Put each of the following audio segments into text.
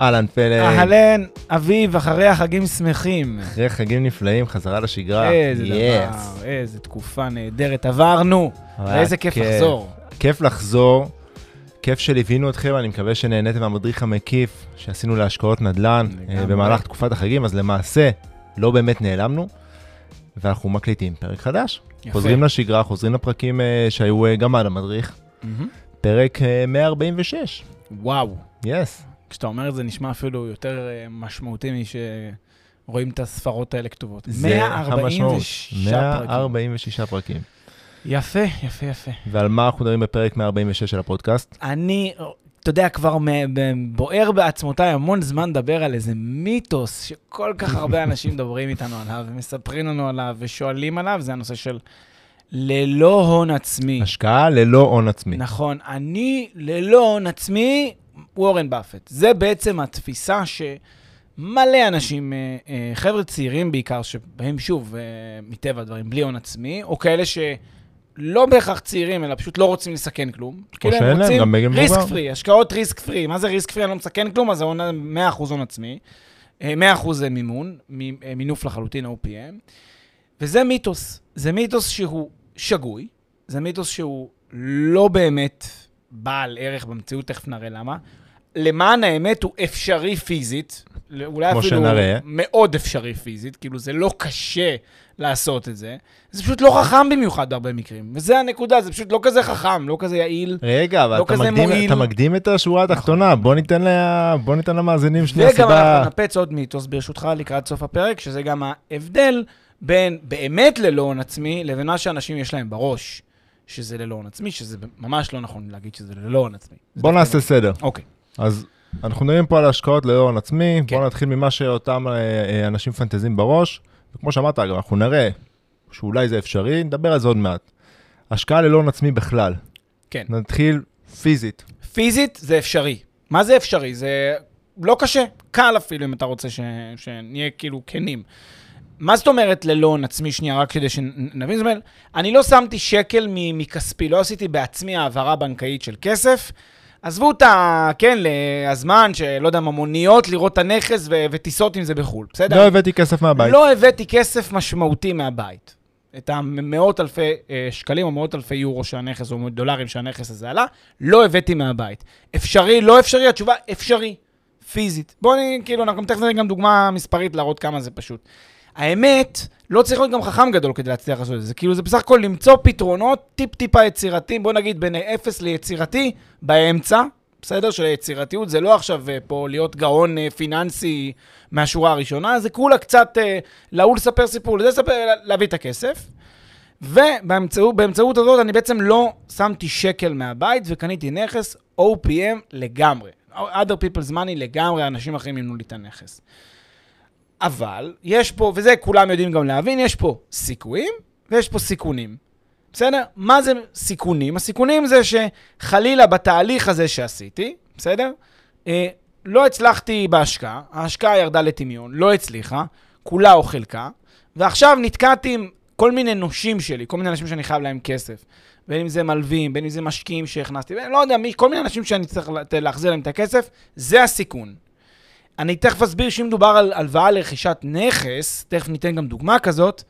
אהלן פלג, אהלן, אביב, אחרי החגים שמחים. אחרי חגים נפלאים, חזרה לשגרה. איזה Yes. דבר, איזה תקופה נהדרת עברנו, היה ואיזה כיף לחזור. כיף לחזור, כיף שליווינו אתכם, אני מקווה שנהניתם מהמדריך המקיף שעשינו להשקעות נדל"ן לגמרי. במהלך תקופת החגים, אז למעשה לא באמת נעלמנו, ואנחנו מקליטים פרק חדש. יפה. חוזרים לשגרה, חוזרים לפרקים אה, שהיו אה, גם על המדריך, מהמם. פרק אה, 146. וואו, יס. כשאתה אומר את זה נשמע אפילו יותר אה, משמעותי משרואים את הספרות האלה כתובות. זה המשמעות. 146 פרקים. 146 פרקים. יפה, יפה, יפה. ועל מה אנחנו מדברים בפרק 146 של הפודקאסט? אני, אתה יודע, כבר בוער בעצמותיי המון זמן לדבר על איזה מיתוס שכל כך הרבה אנשים מדברים איתנו עליו, ומספרים לנו עליו, ושואלים עליו, זה הנושא של ללא הון עצמי. השקעה ללא הון עצמי. נכון, אני ללא הון עצמי, וורן באפט. זה בעצם התפיסה שמלא אנשים, אה, אה, חבר'ה צעירים בעיקר, שבהם שוב, אה, מטבע הדברים, בלי הון עצמי, או כאלה שלא בהכרח צעירים, אלא פשוט לא רוצים לסכן כלום. כאילו שאין הם להם, רוצים גם ריסק. פרי, השקעות ריסק פרי. מה זה ריסק פרי? אני לא מסכן כלום, אז זה הון- 100% הון עצמי. אה, 100% זה מימון, מינוף לחלוטין OPM. וזה מיתוס. זה מיתוס שהוא שגוי, זה מיתוס שהוא לא באמת בעל ערך במציאות, תכף נראה למה. למען האמת הוא אפשרי פיזית, אולי אפילו שנראה. מאוד אפשרי פיזית, כאילו זה לא קשה לעשות את זה. זה פשוט לא חכם במיוחד בהרבה מקרים, וזה הנקודה, זה פשוט לא כזה חכם, לא כזה יעיל. רגע, אבל לא אתה, כזה מקדים, מועיל. אתה מקדים את השורה התחתונה, בוא, ניתן לה, בוא ניתן למאזינים שנייה וגם סיבה... אנחנו נפץ עוד מיתוס ברשותך לקראת סוף הפרק, שזה גם ההבדל בין באמת ללא הון עצמי לבין מה שאנשים יש להם בראש, שזה ללא הון עצמי, שזה ממש לא נכון להגיד שזה ללא הון עצמי. בוא נעשה לא. סדר. אוקיי. אז אנחנו מדברים פה על השקעות ללא הון עצמי, כן. בוא נתחיל ממה שאותם אה, אה, אנשים פנטזים בראש, וכמו שאמרת, אגב, אנחנו נראה שאולי זה אפשרי, נדבר על זה עוד מעט. השקעה ללא הון עצמי בכלל. כן. נתחיל פיזית. פיזית זה אפשרי. מה זה אפשרי? זה לא קשה, קל אפילו אם אתה רוצה ש... שנהיה כאילו כנים. מה זאת אומרת ללא הון עצמי שנייה, רק כדי שנבין? זאת אומרת, אני לא שמתי שקל מכספי, לא עשיתי בעצמי העברה בנקאית של כסף. עזבו את ה... כן, הזמן, שלא יודע מה, מוניות, לראות את הנכס ו- וטיסות עם זה בחו"ל, בסדר? לא הבאתי כסף מהבית. לא הבאתי כסף משמעותי מהבית. את המאות אלפי אה, שקלים או מאות אלפי יורו שהנכס, או דולרים שהנכס הזה עלה, לא הבאתי מהבית. אפשרי, לא אפשרי? התשובה, אפשרי. פיזית. בואו כאילו, אנחנו תכף נראה גם דוגמה מספרית להראות כמה זה פשוט. האמת, לא צריך להיות גם חכם גדול כדי להצליח לעשות את זה. כאילו, זה בסך הכל למצוא פתרונות טיפ-טיפה יצירתיים, בוא נגיד בין אפס ליצירתי, באמצע, בסדר? של היצירתיות, זה לא עכשיו אה, פה להיות גאון אה, פיננסי מהשורה הראשונה, זה כולה קצת אה, להוא לספר סיפור, לזה לספר, להביא את הכסף. ובאמצעות באמצעות הזאת אני בעצם לא שמתי שקל מהבית וקניתי נכס OPM לגמרי. other people's money לגמרי, אנשים אחרים מימנו לי את הנכס. אבל יש פה, וזה כולם יודעים גם להבין, יש פה סיכויים ויש פה סיכונים. בסדר? מה זה סיכונים? הסיכונים זה שחלילה בתהליך הזה שעשיתי, בסדר? אה, לא הצלחתי בהשקעה, ההשקעה ירדה לטמיון, לא הצליחה, כולה או חלקה, ועכשיו נתקעתי עם כל מיני נושים שלי, כל מיני אנשים שאני חייב להם כסף. בין אם זה מלווים, בין אם זה משקיעים שהכנסתי, לא יודע, מי, כל מיני אנשים שאני צריך לה- להחזיר להם את הכסף, זה הסיכון. אני תכף אסביר שאם מדובר על הלוואה לרכישת נכס, תכף ניתן גם דוגמה כזאת,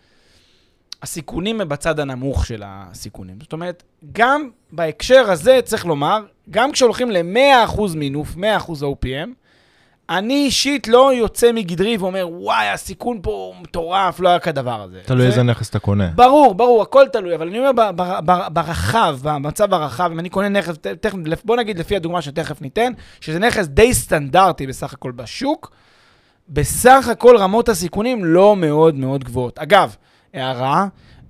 הסיכונים הם בצד הנמוך של הסיכונים. זאת אומרת, גם בהקשר הזה צריך לומר, גם כשהולכים ל-100% מינוף, 100% OPM, אני אישית לא יוצא מגדרי ואומר, וואי, הסיכון פה מטורף, לא היה כדבר הזה. תלוי זה- איזה נכס אתה קונה. ברור, ברור, הכל תלוי, אבל אני אומר ברחב, במצב הרחב, אם אני קונה נכס, תכף, בוא נגיד לפי הדוגמה שתכף ניתן, שזה נכס די סטנדרטי בסך הכל בשוק, בסך הכל רמות הסיכונים לא מאוד מאוד גבוהות. אגב, הערה,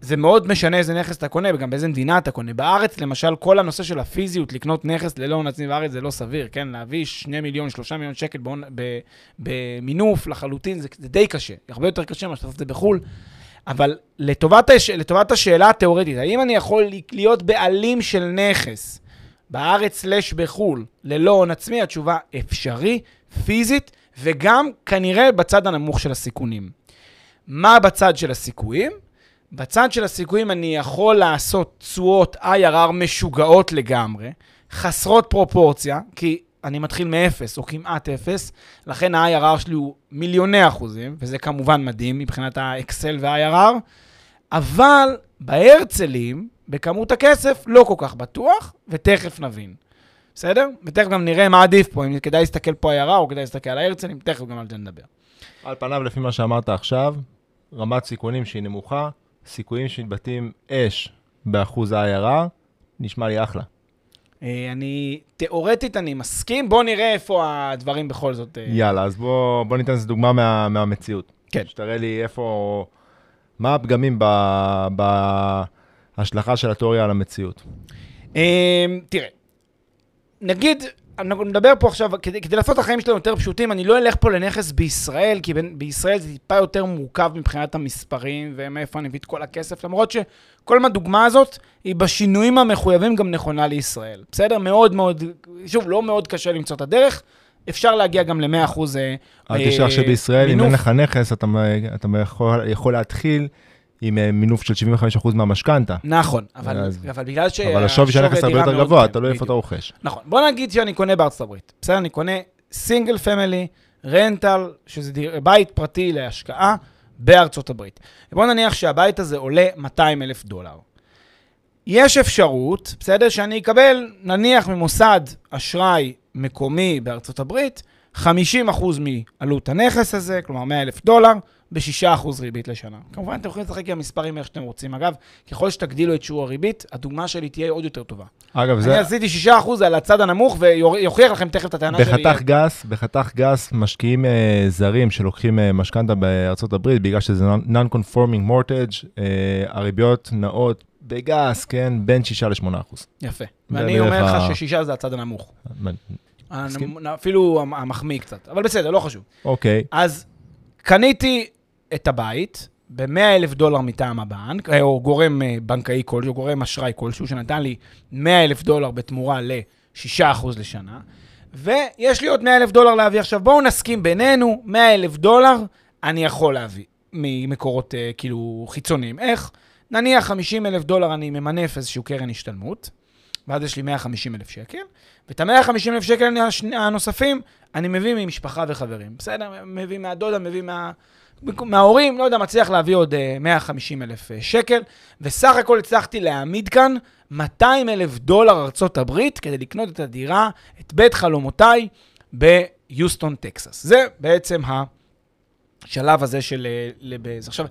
זה מאוד משנה איזה נכס אתה קונה וגם באיזה מדינה אתה קונה. בארץ, למשל, כל הנושא של הפיזיות, לקנות נכס ללא הון עצמי בארץ זה לא סביר, כן? להביא 2 מיליון, 3 מיליון שקל בהון, במינוף לחלוטין, זה, זה די קשה. הרבה יותר קשה שאתה עושה את זה בחו"ל. אבל לטובת, הש... לטובת השאלה התיאורטית, האם אני יכול להיות בעלים של נכס בארץ סלש בחו"ל ללא הון עצמי? התשובה אפשרי, פיזית, וגם כנראה בצד הנמוך של הסיכונים. מה בצד של הסיכויים? בצד של הסיכויים אני יכול לעשות תשואות IRR משוגעות לגמרי, חסרות פרופורציה, כי אני מתחיל מאפס או כמעט אפס, לכן ה-IRR שלי הוא מיליוני אחוזים, וזה כמובן מדהים מבחינת ה-Excel וה-IRR, אבל בהרצלים, בכמות הכסף, לא כל כך בטוח, ותכף נבין. בסדר? ותכף גם נראה מה עדיף פה, אם כדאי להסתכל פה IRR או כדאי להסתכל על ההרצלים, תכף גם על זה נדבר. על פניו, לפי מה שאמרת עכשיו, רמת סיכונים שהיא נמוכה, סיכויים שמתבטאים אש באחוז ה-IRR, נשמע לי אחלה. אה, אני, תיאורטית אני מסכים, בואו נראה איפה הדברים בכל זאת... אה, יאללה, אז בוא, בוא ניתן איזה דוגמה מה, מהמציאות. כן. שתראה לי איפה, מה הפגמים בהשלכה של התיאוריה על המציאות. אה, תראה, נגיד, אנחנו נדבר פה עכשיו, כדי, כדי לעשות את החיים שלנו יותר פשוטים, אני לא אלך פה לנכס בישראל, כי בין, בישראל זה טיפה יותר מורכב מבחינת המספרים ומאיפה אני מביא את כל הכסף, למרות שכל הדוגמה הזאת היא בשינויים המחויבים גם נכונה לישראל. בסדר? מאוד מאוד, שוב, לא מאוד קשה למצוא את הדרך, אפשר להגיע גם ל-100 אחוז אה, אל תשכח שבישראל, אם אין לך נכס, אתה, אתה יכול, יכול להתחיל עם אה, מינוף של 75% מהמשכנתה. נכון, אבל, אז- אבל בגלל ש... אבל השווי של הנכס הרבה יותר גבוה, כן, תלוי איפה. אתה רוכש. נכון. בוא נגיד שאני קונה בארצות הברית. בסדר? אני קונה סינגל פמילי, רנטל, שזה דיר, בית פרטי להשקעה בארצות הברית. בוא נניח שהבית הזה עולה 200 אלף דולר. יש אפשרות, בסדר, שאני אקבל, נניח ממוסד אשראי מקומי בארצות הברית, 50% מעלות הנכס הזה, כלומר 100 אלף דולר, ב-6% ריבית לשנה. כמובן, אתם יכולים לשחק עם המספרים איך שאתם רוצים. אגב, ככל שתגדילו את שיעור הריבית, הדוגמה שלי תהיה עוד יותר טובה. אגב, אני זה עשיתי 6% על הצד הנמוך, ויוכיח לכם תכף את הטענה שלי. בחתך גס, בחתך גס, משקיעים אה, זרים שלוקחים אה, משכנתה בארצות הברית, בגלל שזה non-conforming mortgage, אה, הריביות נעות בגס, כן, בין 6 ל-8 אחוז. יפה. זה ואני אומר לך ה- ששישה זה הצד הנמוך. הנמ- אפילו המ- המחמיא קצת. אבל בסדר, לא חשוב. אוקיי, אז קניתי את הבית ב-100 אלף דולר מטעם הבנק, אה, או גורם אה, בנקאי כלשהו, גורם אשראי כלשהו, שנתן לי 100 אלף דולר בתמורה ל-6% לשנה, ויש לי עוד 100 אלף דולר להביא. עכשיו, בואו נסכים בינינו, 100 אלף דולר אני יכול להביא ממקורות אה, כאילו חיצוניים. איך? נניח 50 אלף דולר אני ממנף איזשהו קרן השתלמות, ואז יש לי 150 אלף שקל, ואת ה-150 אלף שקל הנוספים אני מביא ממשפחה וחברים. בסדר? מביא מהדודה, מביא מה... מההורים, לא יודע, מצליח להביא עוד אה, 150 אלף אה, שקל, וסך הכל הצלחתי להעמיד כאן 200 אלף דולר ארצות הברית כדי לקנות את הדירה, את בית חלומותיי ביוסטון, טקסס. זה בעצם השלב הזה של... אה. עכשיו,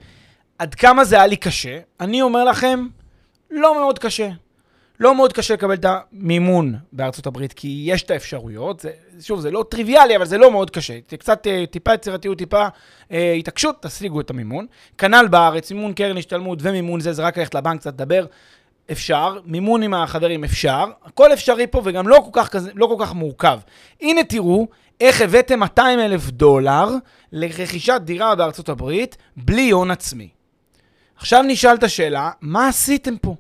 עד כמה זה היה לי קשה? אני אומר לכם, לא מאוד קשה. לא מאוד קשה לקבל את המימון בארצות הברית, כי יש את האפשרויות. זה, שוב, זה לא טריוויאלי, אבל זה לא מאוד קשה. זה קצת, אה, טיפה יצירתיות, טיפה אה, התעקשות, תשיגו את המימון. כנ"ל בארץ, מימון קרן השתלמות ומימון זה, זה רק ללכת לבנק קצת לדבר. אפשר, מימון עם החברים אפשר, הכל אפשרי פה וגם לא כל כך, כזה, לא כל כך מורכב. הנה תראו איך הבאתם 200 אלף דולר לרכישת דירה בארצות הברית בלי הון עצמי. עכשיו נשאלת השאלה, מה עשיתם פה?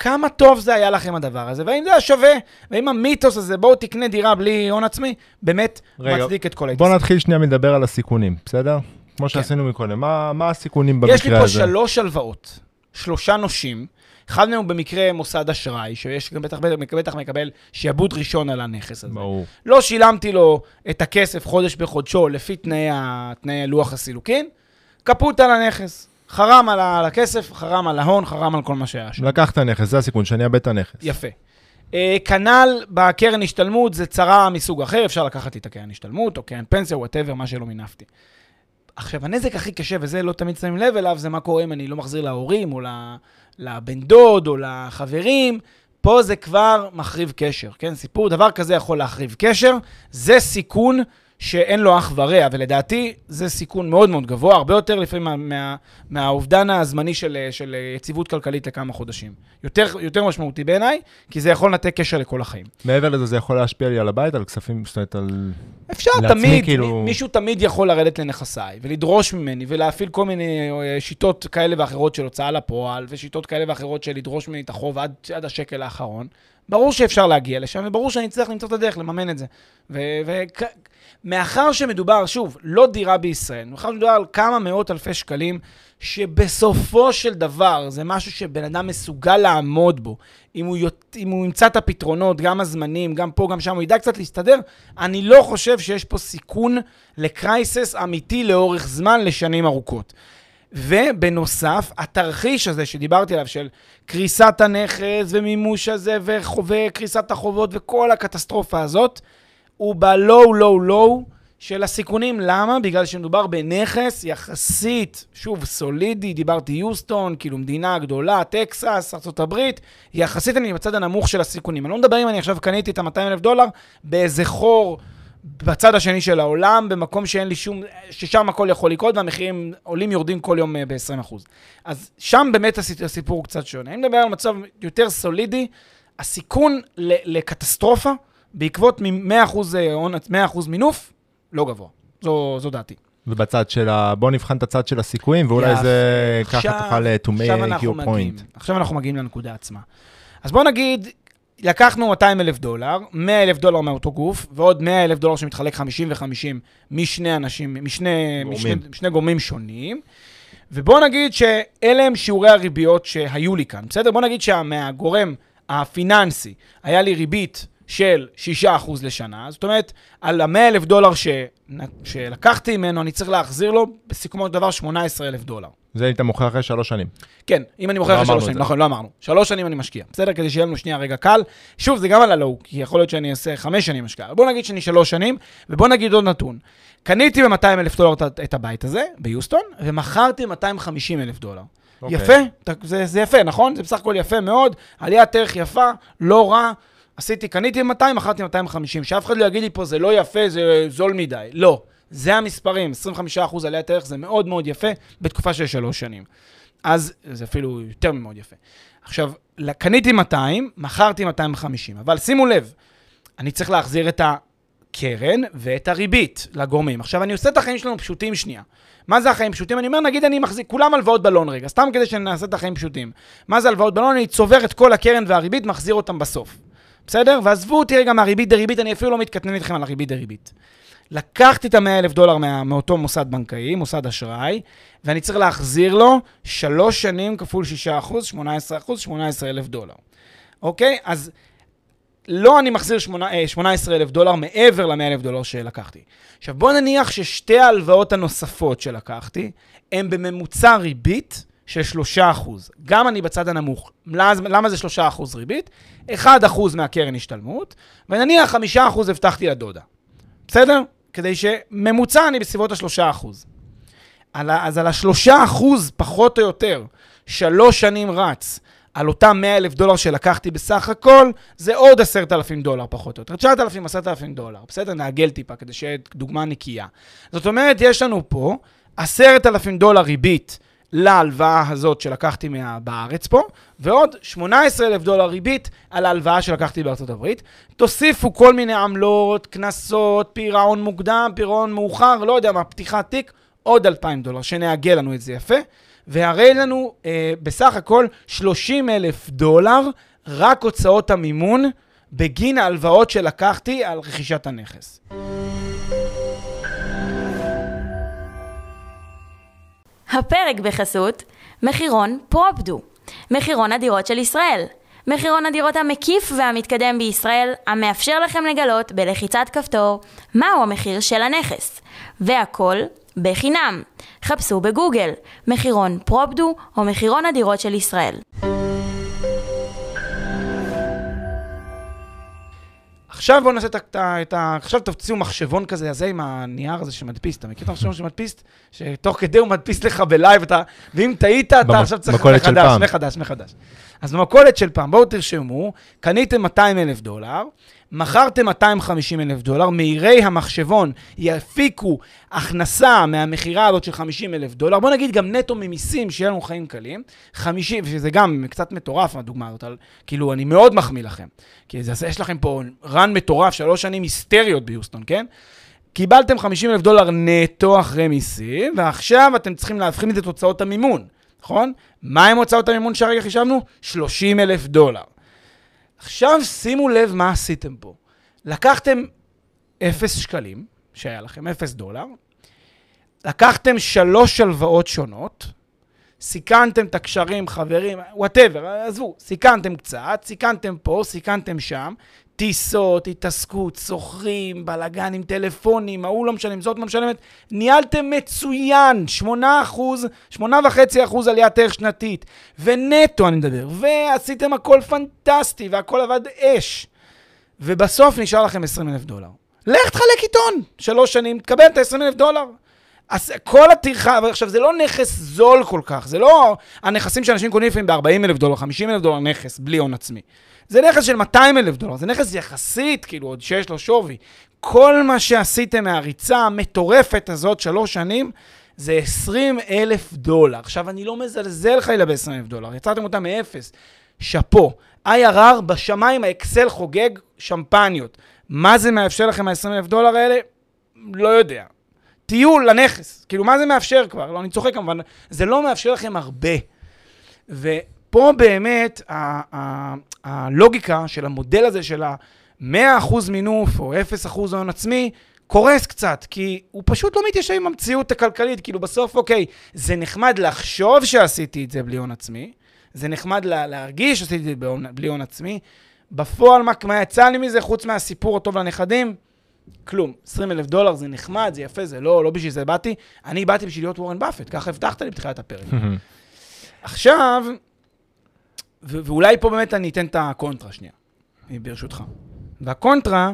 כמה טוב זה היה לכם הדבר הזה, והאם זה היה שווה, והאם המיתוס הזה, בואו תקנה דירה בלי הון עצמי, באמת רגע, מצדיק את כל ההתעסקות. נתחיל שנייה מלדבר על הסיכונים, בסדר? כמו שעשינו מקודם, מה מה הסיכונים במקרה יש הזה? לי פה שלוש הלוואות, שלושה נושים. אחד מהם הוא במקרה מוסד אשראי, שיש גם בטח, בטח, בטח מקבל שיעבוד ראשון על הנכס הזה. ברור. לא שילמתי לו את הכסף חודש בחודשו לפי תנאי, תנאי לוח הסילוקין, כפות על הנכס. חרם על, הכסף, חרם על ההון, חרם על כל מה שהיה שם. לקחת נכס, זה הסיכון, שאני אאבד את הנכס. יפה. אה, כנ"ל בקרן השתלמות, זה צרה מסוג אחר, אפשר לקחת לי את הקרן השתלמות, או קרן פנסיה, whatever, מה שלא מינפתי. עכשיו, הנזק הכי קשה, וזה לא תמיד שמים לב אליו, זה מה קורה אם אני לא מחזיר להורים, או לבן דוד, או לחברים. פה זה כבר מחריב קשר, כן? סיפור, דבר כזה יכול להחריב קשר, זה סיכון שאין לו אח ורע, ולדעתי זה סיכון מאוד מאוד גבוה, הרבה יותר לפעמים מה, מה, מהאובדן הזמני של, של יציבות כלכלית לכמה חודשים. יותר, יותר משמעותי בעיניי, כי זה יכול לנתק קשר לכל החיים. מעבר לזה, זה יכול להשפיע לי על הבית, על כספים, זאת אומרת, על... אפשר לעצמי, תמיד, כאילו- מישהו תמיד יכול לרדת לנכסיי, ולדרוש ממני, ולהפעיל כל מיני אה, שיטות כאלה ואחרות של הוצאה לפועל, ושיטות כאלה ואחרות של לדרוש ממני את החוב עד, עד השקל האחרון. ברור שאפשר להגיע לשם, וברור שאני צריך למצוא את הדרך לממן את זה. ומאחר שמדובר, שוב, לא דירה בישראל, מאחר שמדובר על כמה מאות אלפי שקלים, שבסופו של דבר זה משהו שבן אדם מסוגל לעמוד בו. אם הוא, יות- אם הוא ימצא את הפתרונות, גם הזמנים, גם פה, גם שם, הוא ידע קצת להסתדר, אני לא חושב שיש פה סיכון לקרייסס אמיתי לאורך זמן לשנים ארוכות. ובנוסף, התרחיש הזה שדיברתי עליו, של קריסת הנכס ומימוש הזה וקריסת החובות וכל הקטסטרופה הזאת, הוא בלואו, לואו, לואו של הסיכונים. למה? בגלל שמדובר בנכס יחסית, שוב, סולידי, דיברתי יוסטון, כאילו מדינה גדולה, טקסס, ארה"ב, יחסית אני בצד הנמוך של הסיכונים. אני לא מדבר אם אני עכשיו קניתי את ה-200 אלף דולר באיזה חור בצד השני של העולם, במקום שאין לי שום, ששם הכל יכול לקרות והמחירים עולים יורדים כל יום אה, ב-20%. אז שם באמת הסיפ- הסיפור הוא קצת שונה. אני מדבר על מצב יותר סולידי, הסיכון לקטסטרופה בעקבות מ-100% הון, 100% מינוף, לא גבוה. זו, זו דעתי. ובצד של ה... בוא נבחן את הצד של הסיכויים, ואולי יפה. זה ככה תוכל אה, to make your מגיעים- point. עכשיו אנחנו מגיעים לנקודה עצמה. אז בוא נגיד, לקחנו 200 אלף דולר, 100 אלף דולר מאותו גוף, ועוד 100 אלף דולר שמתחלק 50 ו-50 משני אנשים, משני גורמים. משני, משני גורמים שונים. ובוא נגיד שאלה הם שיעורי הריביות שהיו לי כאן, בסדר? בוא נגיד שמהגורם הפיננסי היה לי ריבית של 6% לשנה, זאת אומרת, על ה-100 אלף דולר ש... שלקחתי ממנו, אני צריך להחזיר לו בסיכומו של דבר 18 אלף דולר. זה אם אתה מוכר אחרי שלוש שנים. כן, אם אני מוכר לא אחרי שלוש שנים. נכון, לא אמרנו. שלוש שנים אני משקיע, בסדר? כדי שיהיה לנו שנייה רגע קל. שוב, זה גם על הלואו, כי יכול להיות שאני אעשה חמש שנים השקעה. בוא נגיד שאני שלוש שנים, ובוא נגיד עוד נתון. קניתי ב-200 אלף דולר את- הבית הזה, ביוסטון, ומכרתי ב-250 אלף דולר. אוקיי. יפה, זה, זה יפה, נכון? זה בסך הכל יפה מאוד, עליית ערך יפה, לא רע. עשיתי, קניתי 200, מכרתי 250. שאף אחד לא יגיד לי פה, זה לא יפה, זה זול מדי. לא. זה המספרים, 25% עליית ערך זה מאוד מאוד יפה בתקופה של שלוש שנים. אז זה אפילו יותר ממאוד יפה. עכשיו, קניתי 200, מכרתי 250, אבל שימו לב, אני צריך להחזיר את הקרן ואת הריבית לגורמים. עכשיו, אני עושה את החיים שלנו פשוטים שנייה. מה זה החיים פשוטים? אני אומר, נגיד אני מחזיק, כולם הלוואות בלון רגע, סתם כדי שנעשה את החיים פשוטים. מה זה הלוואות בלון? אני צובר את כל הקרן והריבית, מחזיר אותם בסוף. בסדר? ועזבו אותי רגע מהריבית דריבית, אני אפילו לא מתקטנן איתכם על הריבית דריבית. לקחתי את ה-100 אלף דולר מה, מאותו מוסד בנקאי, מוסד אשראי, ואני צריך להחזיר לו שלוש שנים כפול 6 אחוז, 18 אחוז, 18 אלף דולר. אוקיי? אז לא אני מחזיר 18 אלף דולר מעבר ל-100 אלף דולר שלקחתי. עכשיו, בוא נניח ששתי ההלוואות הנוספות שלקחתי, הן בממוצע ריבית של 3 אחוז. גם אני בצד הנמוך. למה, למה זה 3 אחוז ריבית? 1 אחוז מהקרן השתלמות, ונניח 5 אחוז הבטחתי לדודה. בסדר? כדי שממוצע אני בסביבות השלושה אחוז. על ה- אז על השלושה אחוז, פחות או יותר, שלוש שנים רץ, על אותם 100 אלף דולר שלקחתי בסך הכל, זה עוד עשרת אלפים דולר פחות או יותר. 9,000, 10,000 דולר. בסדר? נעגל טיפה כדי שיהיה דוגמה נקייה. זאת אומרת, יש לנו פה עשרת אלפים דולר ריבית להלוואה הזאת שלקחתי מה... בארץ פה, ועוד 18 אלף דולר ריבית על ההלוואה שלקחתי בארצות הברית. תוסיפו כל מיני עמלות, קנסות, פירעון מוקדם, פירעון מאוחר, לא יודע מה, פתיחת תיק, עוד 2,000 דולר, שנעגל לנו את זה יפה. והרי לנו אה, בסך הכל 30 אלף דולר רק הוצאות המימון בגין ההלוואות שלקחתי על רכישת הנכס. הפרק בחסות מחירון פרופדו, מחירון הדירות של ישראל. מחירון הדירות המקיף והמתקדם בישראל, המאפשר לכם לגלות בלחיצת כפתור מהו המחיר של הנכס. והכל בחינם. חפשו בגוגל מחירון פרופדו או מחירון הדירות של ישראל. עכשיו בואו נעשה את ה- את ה... עכשיו תוציאו מחשבון כזה, הזה עם הנייר הזה שמדפיס. אתה מכיר את המחשבון שמדפיס? שתוך כדי הוא מדפיס לך ב live, אתה... ואם טעית, אתה במ- עכשיו צריך מחדש. מחדש, מחדש. אז במכולת של פעם, בואו תרשמו, קניתם 200 אלף דולר, מכרתם 250 אלף דולר, מהירי המחשבון יפיקו הכנסה מהמכירה הזאת של 50 אלף דולר, בוא נגיד גם נטו ממיסים, שיהיה לנו חיים קלים, 50, שזה גם קצת מטורף הדוגמה הזאת, על, כאילו, אני מאוד מחמיא לכם, כי זה, יש לכם פה רן מטורף, שלוש שנים היסטריות ביוסטון, כן? קיבלתם 50 אלף דולר נטו אחרי מיסים, ועכשיו אתם צריכים להבחין את זה תוצאות המימון, נכון? מה עם הוצאות המימון שהרגע חישבנו? 30 אלף דולר. עכשיו שימו לב מה עשיתם פה. לקחתם 0 שקלים, שהיה לכם 0 דולר, לקחתם שלוש הלוואות שונות, סיכנתם את הקשרים, חברים, וואטאבר, עזבו, סיכנתם קצת, סיכנתם פה, סיכנתם שם, טיסות, התעסקות, שוכרים, בלאגנים, טלפונים, ההוא לא משלם, זאת לא משלמת. ניהלתם מצוין, 8 אחוז, 8.5 אחוז עליית ערך שנתית. ונטו אני מדבר. ועשיתם הכל פנטסטי, והכל עבד אש. ובסוף נשאר לכם 20 אלף דולר. לך תחלק עיתון, שלוש שנים, תקבל את ה-20 אלף דולר. אז כל הטרחה, עכשיו זה לא נכס זול כל כך, זה לא הנכסים שאנשים קונים לפעמים ב-40 אלף דולר, 50 אלף דולר נכס, בלי הון עצמי. זה נכס של 200 אלף דולר, זה נכס יחסית, כאילו, עוד שיש לו שווי. כל מה שעשיתם מהריצה המטורפת הזאת, שלוש שנים, זה 20 אלף דולר. עכשיו, אני לא מזלזל חלילה ב-20 אלף דולר, יצרתם אותם מאפס. שאפו. IRR בשמיים, האקסל חוגג שמפניות. מה זה מאפשר לכם ה-20 אלף דולר האלה? לא יודע. טיול לנכס, כאילו, מה זה מאפשר כבר? לא, אני צוחק כמובן, זה לא מאפשר לכם הרבה. ופה באמת, הלוגיקה של המודל הזה של ה-100% מינוף או 0% הון עצמי, קורס קצת, כי הוא פשוט לא מתיישב עם המציאות הכלכלית. כאילו בסוף, אוקיי, זה נחמד לחשוב שעשיתי את זה בלי הון עצמי, זה נחמד לה, להרגיש שעשיתי את זה בלי הון עצמי. בפועל, מה, מה יצא לי מזה חוץ מהסיפור הטוב לנכדים? כלום. 20 אלף דולר זה נחמד, זה יפה, זה לא, לא בשביל זה באתי. אני באתי בשביל להיות וורן באפט, ככה הבטחת לי בתחילת הפרק. עכשיו, ו- ואולי פה באמת אני אתן את הקונטרה שנייה, ברשותך. והקונטרה,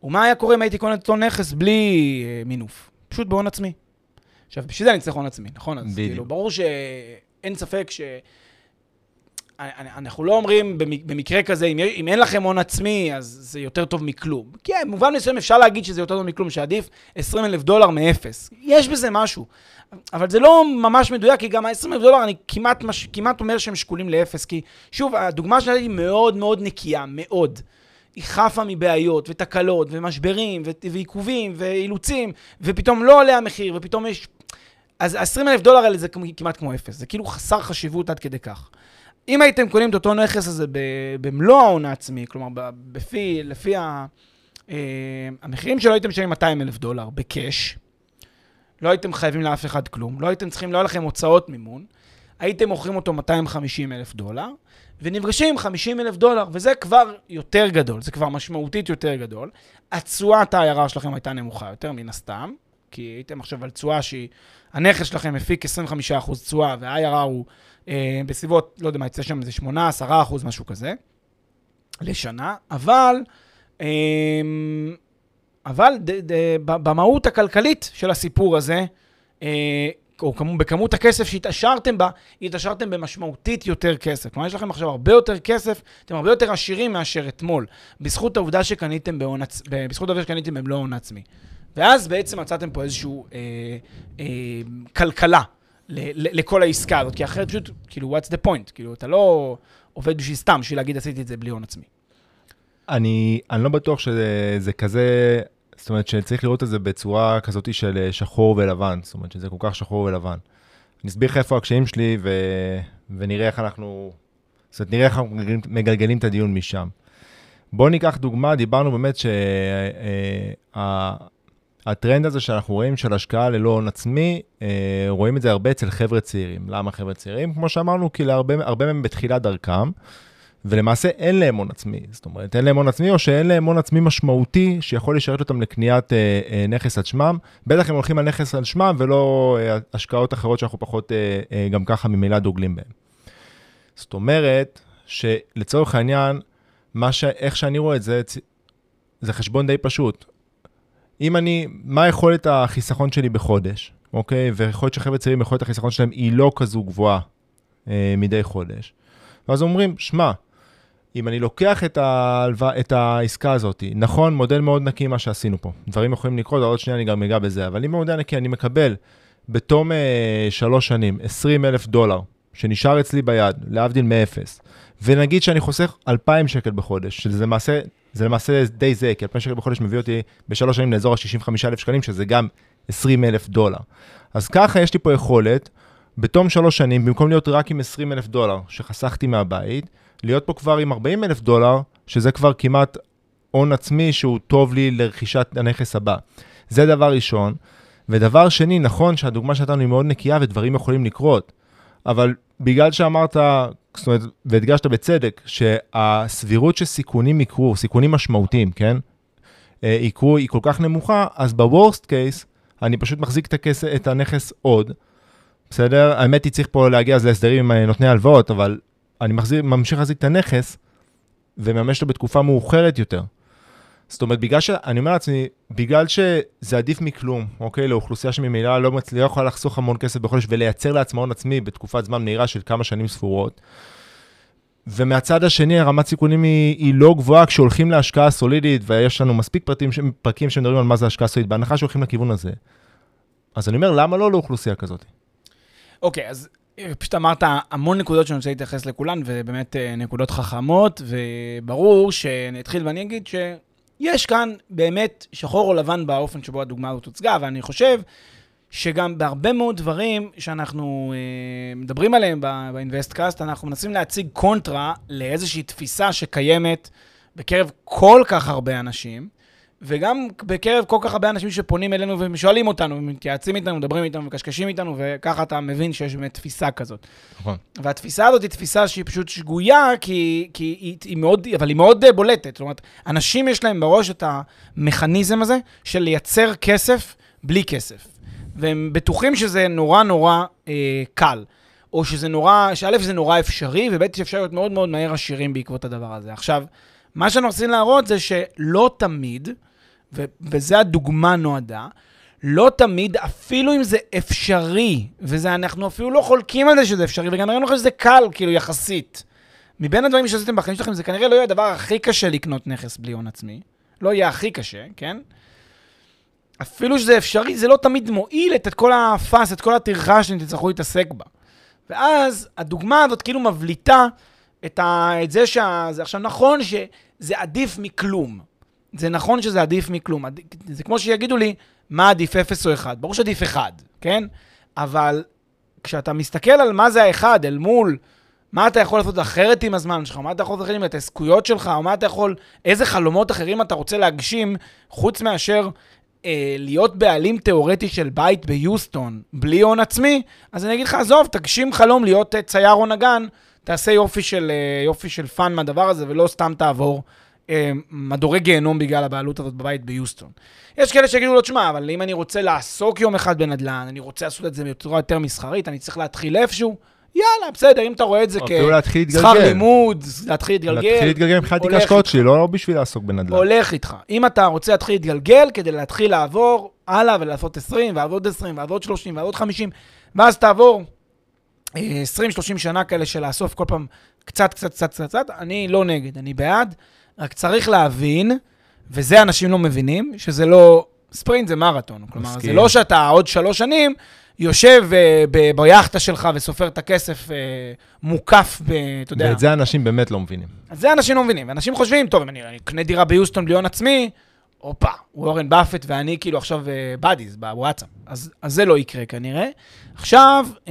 הוא מה היה קורה אם הייתי קונה את אותו נכס בלי אה, מינוף? פשוט בהון עצמי. עכשיו, בשביל זה אני צריך הון עצמי, נכון? אז בדיוק. כאילו, ברור שאין ספק ש... אנחנו לא אומרים במקרה כזה, אם, אם אין לכם הון עצמי, אז זה יותר טוב מכלום. כן, במובן מסוים אפשר להגיד שזה יותר טוב מכלום, שעדיף 20 אלף דולר מאפס. יש בזה משהו. אבל זה לא ממש מדויק, כי גם ה-20 אלף דולר, אני כמעט, מש, כמעט אומר שהם שקולים לאפס. כי שוב, הדוגמה שלי היא מאוד מאוד נקייה, מאוד. היא חפה מבעיות ותקלות ומשברים ועיכובים ואילוצים, ופתאום לא עולה המחיר, ופתאום יש... אז ה-20 אלף דולר האלה זה כמעט כמו אפס. זה כאילו חסר חשיבות עד כדי כך. אם הייתם קונים את אותו נכס הזה במלוא ההון העצמי, כלומר, בפי, לפי ה, אה, המחירים שלו הייתם משלמים 200 אלף דולר בקאש, לא הייתם חייבים לאף אחד כלום, לא הייתם צריכים, לא היה לכם הוצאות מימון, הייתם מוכרים אותו 250 אלף דולר, ונפגשים עם 50 אלף דולר, וזה כבר יותר גדול, זה כבר משמעותית יותר גדול. התשואת ה-IRR שלכם הייתה נמוכה יותר, מן הסתם, כי הייתם עכשיו על תשואה שהיא, הנכס שלכם מפיק 25% תשואה, וה-IRR הוא אה, בסביבות, לא יודע מה, יצא שם איזה 8-10 אחוז, משהו כזה, לשנה, אבל, אה, אבל ד, ד, במהות הכלכלית של הסיפור הזה, אה, או כמו, בכמות הכסף שהתעשרתם בה, התעשרתם במשמעותית יותר כסף. כלומר, יש לכם עכשיו הרבה יותר כסף, אתם הרבה יותר עשירים מאשר אתמול, בזכות העובדה שקניתם בהון בזכות העובדה שקניתם במלוא הון עצמי. ואז בעצם מצאתם פה איזושהי אה, אה, כלכלה לכל העסקה הזאת, כי אחרת פשוט, כאילו, what's the point? כאילו, אתה לא עובד בשביל סתם, בשביל להגיד עשיתי את זה בלי הון עצמי. אני, אני לא בטוח שזה כזה, זאת אומרת שצריך לראות את זה בצורה כזאת של שחור ולבן, זאת אומרת שזה כל כך שחור ולבן. אני אסביר לך איפה הקשיים שלי ו... ונראה איך אנחנו, זאת אומרת, נראה איך אנחנו מגלגלים את הדיון משם. בואו ניקח דוגמה, דיברנו באמת שה... הטרנד הזה שאנחנו רואים של השקעה ללא הון עצמי, אה, רואים את זה הרבה אצל חבר'ה צעירים. למה חבר'ה צעירים? כמו שאמרנו, כי להרבה מהם בתחילת דרכם, ולמעשה אין להם הון עצמי. זאת אומרת, אין להם הון עצמי, או שאין להם הון עצמי משמעותי שיכול לשרת אותם לקניית אה, אה, נכס על שמם. בטח הם הולכים על נכס על שמם, ולא אה, השקעות אחרות שאנחנו פחות אה, אה, גם ככה ממילא דוגלים בהן. זאת אומרת, שלצורך העניין, ש... איך שאני רואה את זה, זה חשבון די פשוט. אם אני, מה יכולת החיסכון שלי בחודש, אוקיי? ויכול להיות שחבר'ה צעירים, יכולת החיסכון שלהם היא לא כזו גבוהה אה, מדי חודש. ואז אומרים, שמע, אם אני לוקח את, ההלוואה, את העסקה הזאת, נכון, מודל מאוד נקי מה שעשינו פה. דברים יכולים לקרות, עוד שנייה אני גם אגע בזה, אבל אם במודל נקי אני מקבל בתום אה, שלוש שנים 20 אלף דולר, שנשאר אצלי ביד, להבדיל מאפס, ונגיד שאני חוסך 2,000 שקל בחודש, שזה למעשה, זה למעשה די זה, כי 2,000 שקל בחודש מביא אותי בשלוש שנים לאזור ה-65,000 שקלים, שזה גם 20 אלף דולר. אז ככה יש לי פה יכולת, בתום שלוש שנים, במקום להיות רק עם 20 אלף דולר שחסכתי מהבית, להיות פה כבר עם 40 אלף דולר, שזה כבר כמעט הון עצמי שהוא טוב לי לרכישת הנכס הבא. זה דבר ראשון. ודבר שני, נכון שהדוגמה שנתנו היא מאוד נקייה ודברים יכולים לקרות, אבל בגלל שאמרת, זאת אומרת, והדגשת בצדק, שהסבירות שסיכונים יקרו, סיכונים משמעותיים, כן? אה, יקרו, היא כל כך נמוכה, אז בוורסט קייס, אני פשוט מחזיק את, הכס, את הנכס עוד, בסדר? האמת היא, צריך פה להגיע אז להסדרים עם נותני הלוואות, אבל אני מחזיר, ממשיך להחזיק את הנכס, ומממש אותו בתקופה מאוחרת יותר. זאת אומרת, בגלל ש... אני אומר לעצמי, בגלל שזה עדיף מכלום, אוקיי? לאוכלוסייה שממילא לא, מצ... לא יכולה לחסוך המון כסף בחודש ולייצר לעצמה הון עצמי בתקופת זמן מהירה של כמה שנים ספורות. ומהצד השני, הרמת סיכונים היא, היא לא גבוהה כשהולכים להשקעה סולידית, ויש לנו מספיק פרטים, פרקים שמדברים על מה זה השקעה סולידית, בהנחה שהולכים לכיוון הזה. אז אני אומר, למה לא לאוכלוסייה כזאת? אוקיי, אז פשוט אמרת המון נקודות שאני רוצה להתייחס לכולן, ובאמת אה, נקודות חכמות, וברור שאני אתחיל ואני אגיד שיש כאן באמת שחור או לבן באופן שבו הדוגמה הזאת הוצגה, ואני חושב שגם בהרבה מאוד דברים שאנחנו אה, מדברים עליהם באינבסטקאסט, אנחנו מנסים להציג קונטרה לאיזושהי תפיסה שקיימת בקרב כל כך הרבה אנשים. וגם בקרב כל כך הרבה אנשים שפונים אלינו ושואלים אותנו, ומתייעצים איתנו, מדברים איתנו, מקשקשים איתנו, וככה אתה מבין שיש באמת תפיסה כזאת. נכון. והתפיסה הזאת היא תפיסה שהיא פשוט שגויה, כי, כי היא, היא מאוד, אבל היא מאוד בולטת. זאת אומרת, אנשים יש להם בראש את המכניזם הזה של לייצר כסף בלי כסף. והם בטוחים שזה נורא נורא אה, קל. או שזה נורא, שא' זה נורא אפשרי, וב' שאפשר להיות מאוד מאוד מהר עשירים בעקבות הדבר הזה. עכשיו, מה שאנחנו רוצים להראות זה שלא תמיד, ו- וזה הדוגמה נועדה, לא תמיד, אפילו אם זה אפשרי, וזה, אנחנו אפילו לא חולקים על זה שזה אפשרי, וגם ראינו לך שזה קל, כאילו, יחסית. מבין הדברים שעשיתם בחיים שלכם, זה כנראה לא יהיה הדבר הכי קשה לקנות נכס בלי הון עצמי. לא יהיה הכי קשה, כן? אפילו שזה אפשרי, זה לא תמיד מועיל את, את כל הפאס, את כל הטרחה שאתם תצטרכו להתעסק בה. ואז הדוגמה הזאת כאילו מבליטה את, ה, את זה שזה... עכשיו, נכון שזה עדיף מכלום. זה נכון שזה עדיף מכלום. זה כמו שיגידו לי, מה עדיף 0 או 1? ברור שעדיף 1, כן? אבל כשאתה מסתכל על מה זה האחד אל מול מה אתה יכול לעשות אחרת עם הזמן שלך, מה אתה יכול לעשות עם ההתעסקויות שלך, או מה אתה יכול, איזה חלומות אחרים אתה רוצה להגשים, חוץ מאשר אה, להיות בעלים תיאורטי של בית ביוסטון, בלי הון עצמי, אז אני אגיד לך, עזוב, תגשים חלום להיות אה, צייר או נגן, תעשה יופי של, אה, יופי של fun מהדבר הזה, ולא סתם תעבור מדורי גיהנום בגלל הבעלות הזאת בבית ביוסטון. יש כאלה שיגידו לו, תשמע, אבל אם אני רוצה לעסוק יום אחד בנדל"ן, אני רוצה לעשות את זה בצורה יותר מסחרית, אני צריך להתחיל איפשהו, יאללה, בסדר, אם אתה רואה את זה כשכר לימוד, להתחיל להתגלגל. להתחיל להתגלגל מבחינת תיק ההשקעות שלי, לא בשביל לעסוק בנדל"ן. הולך איתך. אם אתה רוצה להתחיל להתגלגל כדי להתחיל לעבור הלאה ולעשות 20, ועוד 20, ועוד 30, ועוד 50, ואז תעבור 20-30 שנה כאלה של לאסוף כל פעם קצת, קצת, קצת, קצת, קצת, אני לא נגד, אני בעד, רק צריך להבין, וזה אנשים לא מבינים, שזה לא, ספרינט זה מרתון. כלומר, מסכים. זה לא שאתה עוד שלוש שנים יושב uh, ביאכטה שלך וסופר את הכסף uh, מוקף, ב, אתה יודע. ואת זה אנשים באמת לא מבינים. את זה אנשים לא מבינים. אנשים חושבים, טוב, אם אני אקנה דירה ביוסטון בלי הון עצמי, הופה, וורן באפט ואני כאילו עכשיו בדיז uh, בוואטסאפ. אז, אז זה לא יקרה כנראה. עכשיו, uh,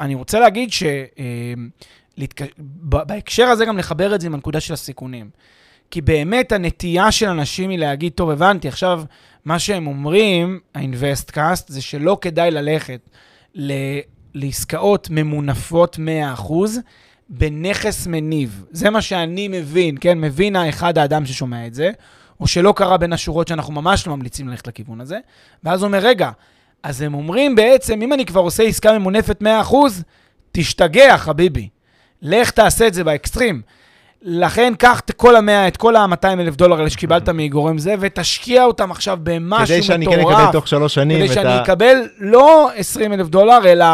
אני רוצה להגיד ש... Uh, להתק... בהקשר הזה גם לחבר את זה עם הנקודה של הסיכונים. כי באמת הנטייה של אנשים היא להגיד, טוב, הבנתי, עכשיו מה שהם אומרים, ה-investcast, זה שלא כדאי ללכת ל... לעסקאות ממונפות 100% בנכס מניב. זה מה שאני מבין, כן? מבין האחד האדם ששומע את זה, או שלא קרה בין השורות שאנחנו ממש לא ממליצים ללכת לכיוון הזה, ואז הוא אומר, רגע, אז הם אומרים בעצם, אם אני כבר עושה עסקה ממונפת 100%, תשתגע, חביבי. לך תעשה את זה באקסטרים. לכן, קח את כל המאה, את כל ה-200 אלף דולר האלה שקיבלת מגורם זה, ותשקיע אותם עכשיו במשהו מטורף. כדי שאני כן אקבל תוך שלוש שנים כדי שאני ה... אקבל לא 20 אלף דולר, אלא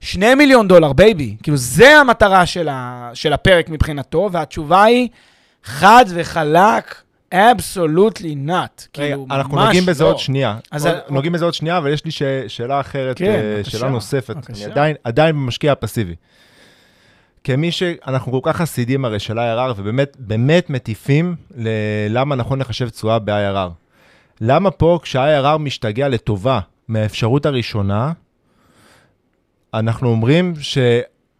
שני מיליון דולר, baby. כאילו, זה המטרה של, ה, של הפרק מבחינתו, והתשובה היא חד וחלק, absolutely not. כאילו, אנחנו ממש נוגעים בזה לא. עוד שנייה. אז עוד- ה- נוגעים בזה עוד שנייה, אבל יש לי ש- שאלה אחרת, כן, אה, שאלה נוספת. אני עדיין- עדיין במשקיע הפסיבי. כמי שאנחנו כל כך חסידים הרי של IRR, ובאמת באמת מטיפים ללמה נכון לחשב תשואה ב-IRR. למה פה כשה-IRR משתגע לטובה מהאפשרות הראשונה, אנחנו אומרים ש...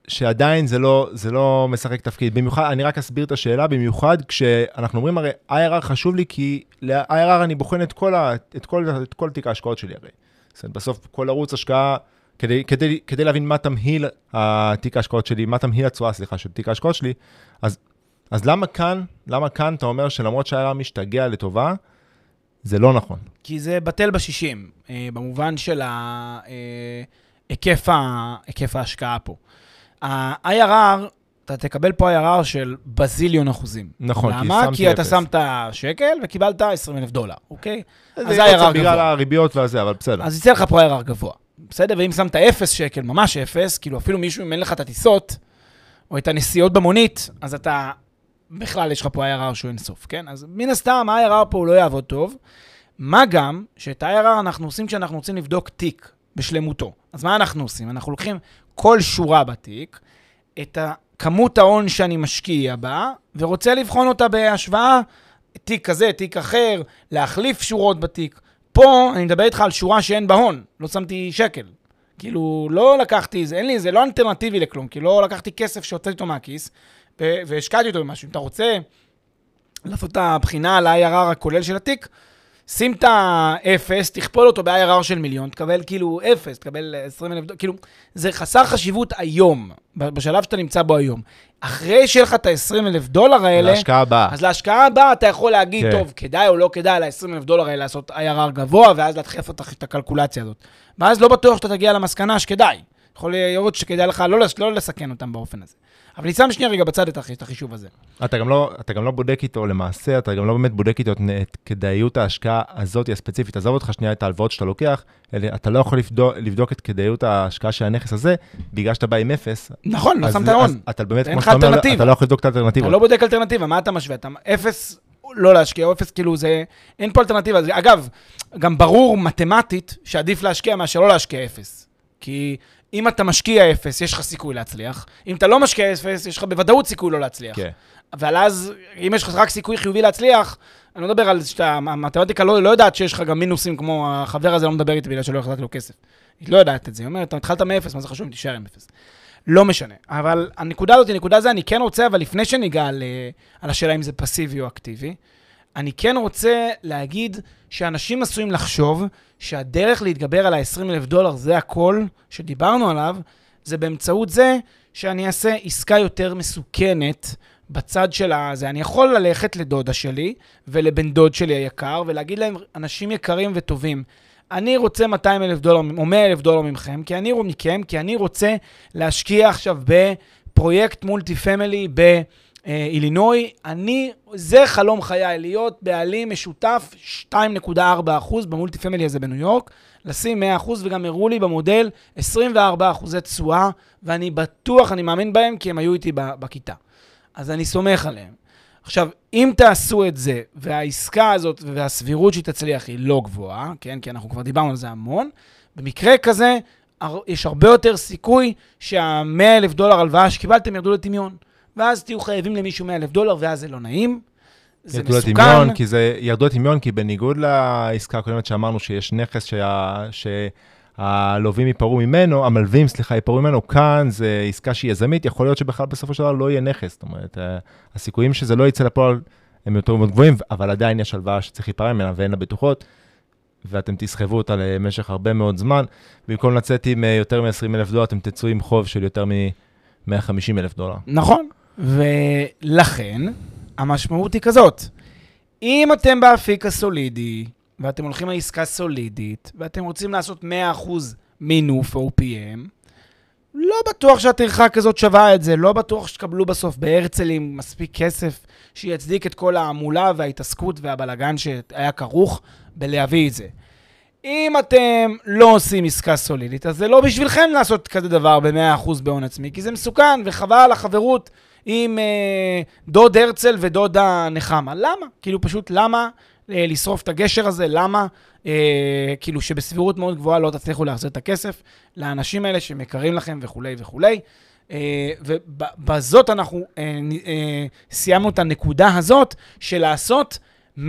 שעדיין זה לא, זה לא משחק תפקיד. במיוחד, אני רק אסביר את השאלה, במיוחד כשאנחנו אומרים הרי IRR חשוב לי, כי ל-IRR אני בוחן את כל, ה, את כל, את כל תיק ההשקעות שלי הרי. בסוף כל ערוץ השקעה, כדי, כדי, כדי להבין מה תמהיל התיק ההשקעות שלי, מה תמהיל התשואה, סליחה, של תיק ההשקעות שלי, אז, אז למה כאן, למה כאן אתה אומר שלמרות שה-IRR משתגע לטובה, זה לא נכון. כי זה בטל בשישים, אה, במובן של ה- אה, היקף ה- היקף ההשקעה פה. ה-IRR, אתה תקבל פה IRR של בזיליון אחוזים. נכון, כי למה? שמתי כי אתה אפס. שמת שקל וקיבלת 20 אלף דולר, אוקיי? אז זה בעצם בגלל גבוה. הריביות והזה, אבל בסדר. אז יצא לך פה IRR גבוה. בסדר? ואם שמת אפס שקל, ממש אפס, כאילו אפילו מישהו, אם אין לך את הטיסות, או את הנסיעות במונית, אז אתה, בכלל יש לך פה IRR שהוא אינסוף, כן? אז מן הסתם ה-IRR פה הוא לא יעבוד טוב. מה גם שאת ה-IRR אנחנו עושים כשאנחנו רוצים לבדוק תיק בשלמותו. אז מה אנחנו עושים? אנחנו לוקחים כל שורה בתיק, את כמות ההון שאני משקיע בה, ורוצה לבחון אותה בהשוואה, תיק כזה, תיק אחר, להחליף שורות בתיק. פה אני מדבר איתך על שורה שאין בה הון, לא שמתי שקל. כאילו, לא לקחתי, זה אין לי, זה לא אלטרנטיבי לכלום, כי לא לקחתי כסף שהוצאתי אותו מהכיס, והשקעתי אותו במשהו. אם אתה רוצה לעשות את הבחינה על ה-IRR הכולל של התיק, שים את האפס, תכפול אותו ב-IRR של מיליון, תקבל כאילו אפס, תקבל 20 אלף דולר, כאילו, זה חסר חשיבות היום, בשלב שאתה נמצא בו היום. אחרי שיהיה לך את ה-20 אלף דולר האלה, להשקעה הבאה. אז להשקעה הבאה אתה יכול להגיד, כן. טוב, כדאי או לא כדאי ל-20 אלף דולר האלה לעשות IRR גבוה, ואז אותך את הקלקולציה הזאת. ואז לא בטוח שאתה תגיע למסקנה שכדאי. יכול להיות שכדאי לך לא, לס- לא לסכן אותם באופן הזה. אבל אני שם שנייה רגע בצד את הח- את החישוב הזה. אתה גם, לא, אתה גם לא בודק איתו, למעשה, אתה גם לא באמת בודק איתו את, את כדאיות ההשקעה הזאת הספציפית. עזוב אותך שנייה את ההלוואות שאתה לוקח, אלא אתה לא יכול לבדוק, לבדוק את כדאיות ההשקעה של הנכס הזה, בגלל שאתה בא עם אפס. נכון, לא שמת הון. אתה באמת, כמו שאתה אומר. אתה לא יכול לבדוק את אתה האלטרנטיבות. לא בודק אלטרנטיבה, מה אתה משווה? אתה אפס לא להשקיע, או אפס כאילו זה... אין פה אלטרנטיבה. אגב, גם ברור מתמטית שעדיף להשקיע מאשר לא להשקיע אפס. כי אם אתה משקיע אפס, יש לך סיכוי להצליח. אם אתה לא משקיע אפס, יש לך בוודאות סיכוי לא להצליח. כן. אבל אז, אם יש לך רק סיכוי חיובי להצליח, אני לא מדבר על שאתה, המתמטיקה לא, לא יודעת שיש לך גם מינוסים כמו החבר הזה לא מדבר איתי בגלל שלא החזקתי לו כסף. היא לא יודעת את זה, היא אומרת, אתה התחלת מאפס, מה זה חשוב אם תישאר עם אפס. לא משנה. אבל הנקודה הזאת היא נקודה זה, אני כן רוצה, אבל לפני שניגע על, אה, על השאלה אם זה פסיבי או אקטיבי, אני כן רוצה להגיד שאנשים עשויים לחשוב שהדרך להתגבר על ה-20 אלף דולר, זה הכל שדיברנו עליו, זה באמצעות זה שאני אעשה עסקה יותר מסוכנת בצד של הזה. אני יכול ללכת לדודה שלי ולבן דוד שלי היקר ולהגיד להם, אנשים יקרים וטובים, אני רוצה 200 אלף דולר או 100 אלף דולר מכם, כי אני, מכם, כי אני רוצה להשקיע עכשיו בפרויקט multi family באילינוי. אני, זה חלום חיי, להיות בעלים משותף 2.4% ב multi family הזה בניו יורק, לשים 100% וגם הראו לי במודל 24 אחוזי תשואה, ואני בטוח, אני מאמין בהם, כי הם היו איתי בכיתה. אז אני סומך עליהם. עכשיו, אם תעשו את זה, והעסקה הזאת והסבירות שהיא תצליח היא לא גבוהה, כן? כי אנחנו כבר דיברנו על זה המון, במקרה כזה, יש הרבה יותר סיכוי שה-100 אלף דולר הלוואה שקיבלתם ירדו לטמיון. ואז תהיו חייבים למישהו 100 אלף דולר, ואז זה לא נעים. זה ירדו מסוכן. לטמיון, כי זה, ירדו לטמיון, כי בניגוד לעסקה הקודמת שאמרנו שיש נכס שה, שהלווים ייפרעו ממנו, המלווים, סליחה, ייפרעו ממנו, כאן זה עסקה שהיא יזמית, יכול להיות שבכלל בסופו של דבר לא יהיה נכס. זאת אומרת, אה, הסיכויים שזה לא יצא לפועל הם יותר מאוד גבוהים, אבל עדיין יש הלוואה שצריך להיפרע ממנה ואין לה בטוחות, ואתם תסחבו אותה למשך הרבה מאוד זמן. במקום לצאת עם אה, יותר מ-20 אלף דולר, אתם תצאו עם חוב של יותר מ-150 אלף דולר. נכון. ולכן, המשמעות היא כזאת. אם אתם באפיק הסולידי, ואתם הולכים על עסקה סולידית, ואתם רוצים לעשות 100% מינוף או PM, לא בטוח שהטרחה כזאת שווה את זה, לא בטוח שתקבלו בסוף בהרצלים מספיק כסף שיצדיק את כל ההמולה וההתעסקות והבלגן שהיה כרוך בלהביא את זה. אם אתם לא עושים עסקה סולידית, אז זה לא בשבילכם לעשות כזה דבר ב-100% בהון עצמי, כי זה מסוכן וחבל על החברות עם אה, דוד הרצל ודודה נחמה. למה? כאילו פשוט למה אה, לשרוף את הגשר הזה? למה? אה, כאילו שבסבירות מאוד גבוהה לא תצליחו להחזיר את הכסף לאנשים האלה שהם יקרים לכם וכולי וכולי. אה, ובזאת אנחנו אה, אה, סיימנו את הנקודה הזאת של לעשות 100%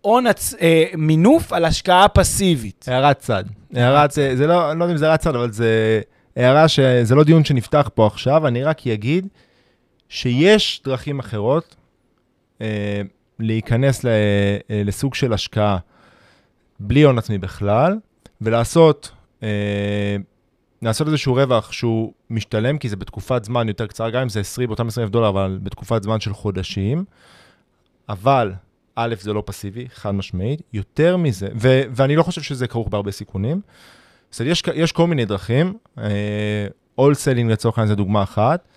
הון הצ... אה, מינוף על השקעה פסיבית. הערת צד. הערת, זה לא, אני לא יודע אם זה הערת צד, אבל זה הערה שזה לא דיון שנפתח פה עכשיו, אני רק אגיד שיש דרכים אחרות אה, להיכנס ל, אה, לסוג של השקעה בלי הון עצמי בכלל, ולעשות אה, לעשות איזשהו רווח שהוא משתלם, כי זה בתקופת זמן יותר קצרה, גם אם זה 20, אותם 20 אלף דולר, אבל בתקופת זמן של חודשים. אבל, א', זה לא פסיבי, חד משמעית. יותר מזה, ו- ואני לא חושב שזה כרוך בהרבה סיכונים. זאת אומרת, יש, יש כל מיני דרכים, whole uh, saling לצורך העניין זה דוגמה אחת.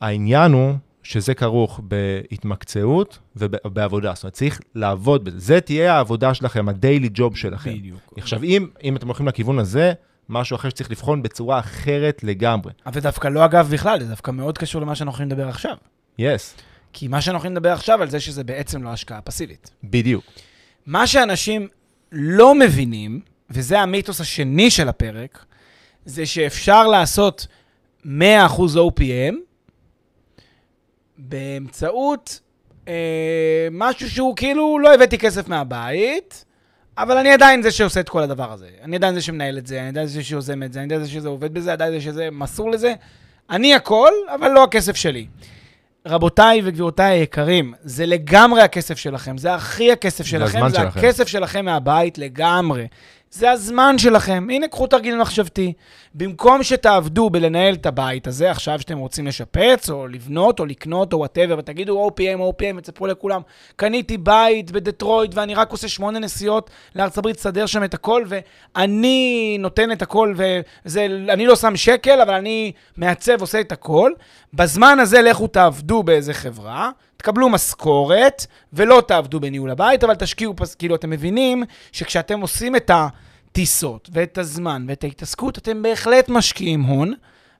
העניין הוא שזה כרוך בהתמקצעות ובעבודה. זאת אומרת, צריך לעבוד בזה. זה תהיה העבודה שלכם, ה daily job שלכם. בדיוק. עכשיו, אם, אם אתם הולכים לכיוון הזה, משהו אחר שצריך לבחון בצורה אחרת לגמרי. אבל דווקא לא אגב בכלל, זה דווקא מאוד קשור למה שאנחנו הולכים לדבר עכשיו. יס, yes, כי מה שאנחנו הולכים לדבר עכשיו על זה שזה בעצם לא השקעה פסיבית. בדיוק. מה שאנשים לא מבינים, וזה המיתוס השני של הפרק, זה שאפשר לעשות 100% OPM באמצעות אה, משהו שהוא כאילו לא הבאתי כסף מהבית, אבל אני עדיין זה שעושה את כל הדבר הזה. אני עדיין זה שמנהל את זה, אני עדיין זה שיוזם את זה, אני עדיין זה שזה עובד בזה, עדיין זה שזה מסור לזה. אני הכל, אבל לא הכסף שלי. רבותיי וגבירותיי היקרים, זה לגמרי הכסף שלכם, זה הכי הכסף שלכם, הזמן זה שלכם. הכסף שלכם מהבית לגמרי. זה הזמן שלכם. הנה, קחו תרגיל מחשבתי. במקום שתעבדו בלנהל את הבית הזה, עכשיו שאתם רוצים לשפץ, או לבנות, או לקנות, או וואטאבר, ותגידו OPM, OPM, ותספרו לכולם, קניתי בית בדטרויט, ואני רק עושה שמונה נסיעות לארצות הברית, תסדר שם את הכל, ואני נותן את הכל, ואני לא שם שקל, אבל אני מעצב, עושה את הכל. בזמן הזה לכו תעבדו באיזה חברה, תקבלו משכורת, ולא תעבדו בניהול הבית, אבל תשקיעו, כאילו, אתם מבינים שכשאתם עושים את הטיסות, ואת הזמן, ואת ההתעסקות, אתם בהחלט משקיעים הון,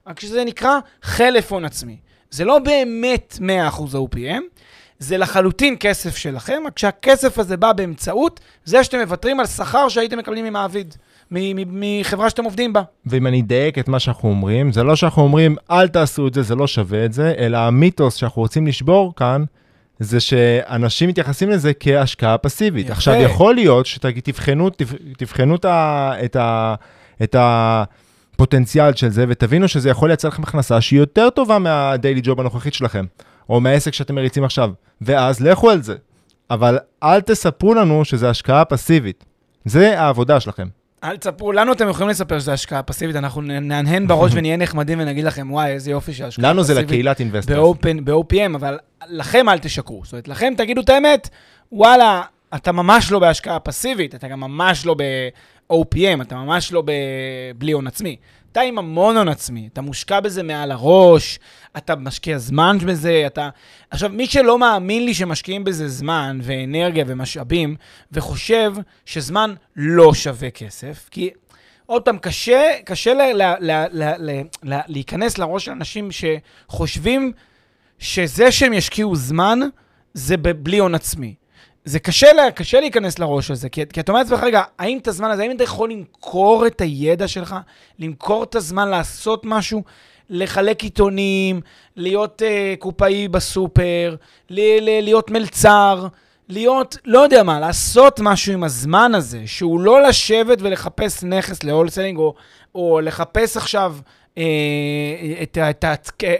רק שזה נקרא חלף הון עצמי. זה לא באמת 100% OPM, זה לחלוטין כסף שלכם, רק שהכסף הזה בא באמצעות זה שאתם מוותרים על שכר שהייתם מקבלים ממעביד, מחברה שאתם עובדים בה. ואם אני אדייק את מה שאנחנו אומרים, זה לא שאנחנו אומרים, אל תעשו את זה, זה לא שווה את זה, אלא המיתוס שאנחנו רוצים לשבור כאן, זה שאנשים מתייחסים לזה כהשקעה פסיבית. יפה. עכשיו, יכול להיות שתבחנו תבחנו את, ה, את, ה, את הפוטנציאל של זה, ותבינו שזה יכול לייצר לכם הכנסה שהיא יותר טובה מהדיילי ג'וב הנוכחית שלכם, או מהעסק שאתם מריצים עכשיו, ואז לכו על זה. אבל אל תספרו לנו שזה השקעה פסיבית. זה העבודה שלכם. אל תספרו, לנו אתם יכולים לספר שזו השקעה פסיבית, אנחנו נהנהן בראש ונהיה נחמדים ונגיד לכם, וואי, איזה יופי של השקעה לנו זה פסיבית לקהילת investors. ב-open- ב-OPM, אבל לכם אל תשקרו. זאת אומרת, לכם תגידו את האמת, וואלה, אתה ממש לא בהשקעה פסיבית, אתה גם ממש לא ב-OPM, אתה ממש לא בלי הון עצמי. אתה עם המון הון עצמי, אתה מושקע בזה מעל הראש, אתה משקיע זמן בזה, אתה... עכשיו, מי שלא מאמין לי שמשקיעים בזה זמן ואנרגיה ומשאבים, וחושב שזמן לא שווה כסף, כי עוד פעם, קשה, קשה ל, ל, ל, ל, ל, ל, להיכנס לראש של אנשים שחושבים שזה שהם ישקיעו זמן, זה בלי הון עצמי. זה קשה, לה, קשה להיכנס לראש הזה, כי, כי אתה אומר לעצמך, רגע, האם את הזמן הזה, האם אתה יכול למכור את הידע שלך, למכור את הזמן לעשות משהו, לחלק עיתונים, להיות uh, קופאי בסופר, ל- ל- להיות מלצר, להיות, לא יודע מה, לעשות משהו עם הזמן הזה, שהוא לא לשבת ולחפש נכס להולסלינג, או, או לחפש עכשיו אה, את, את, ה-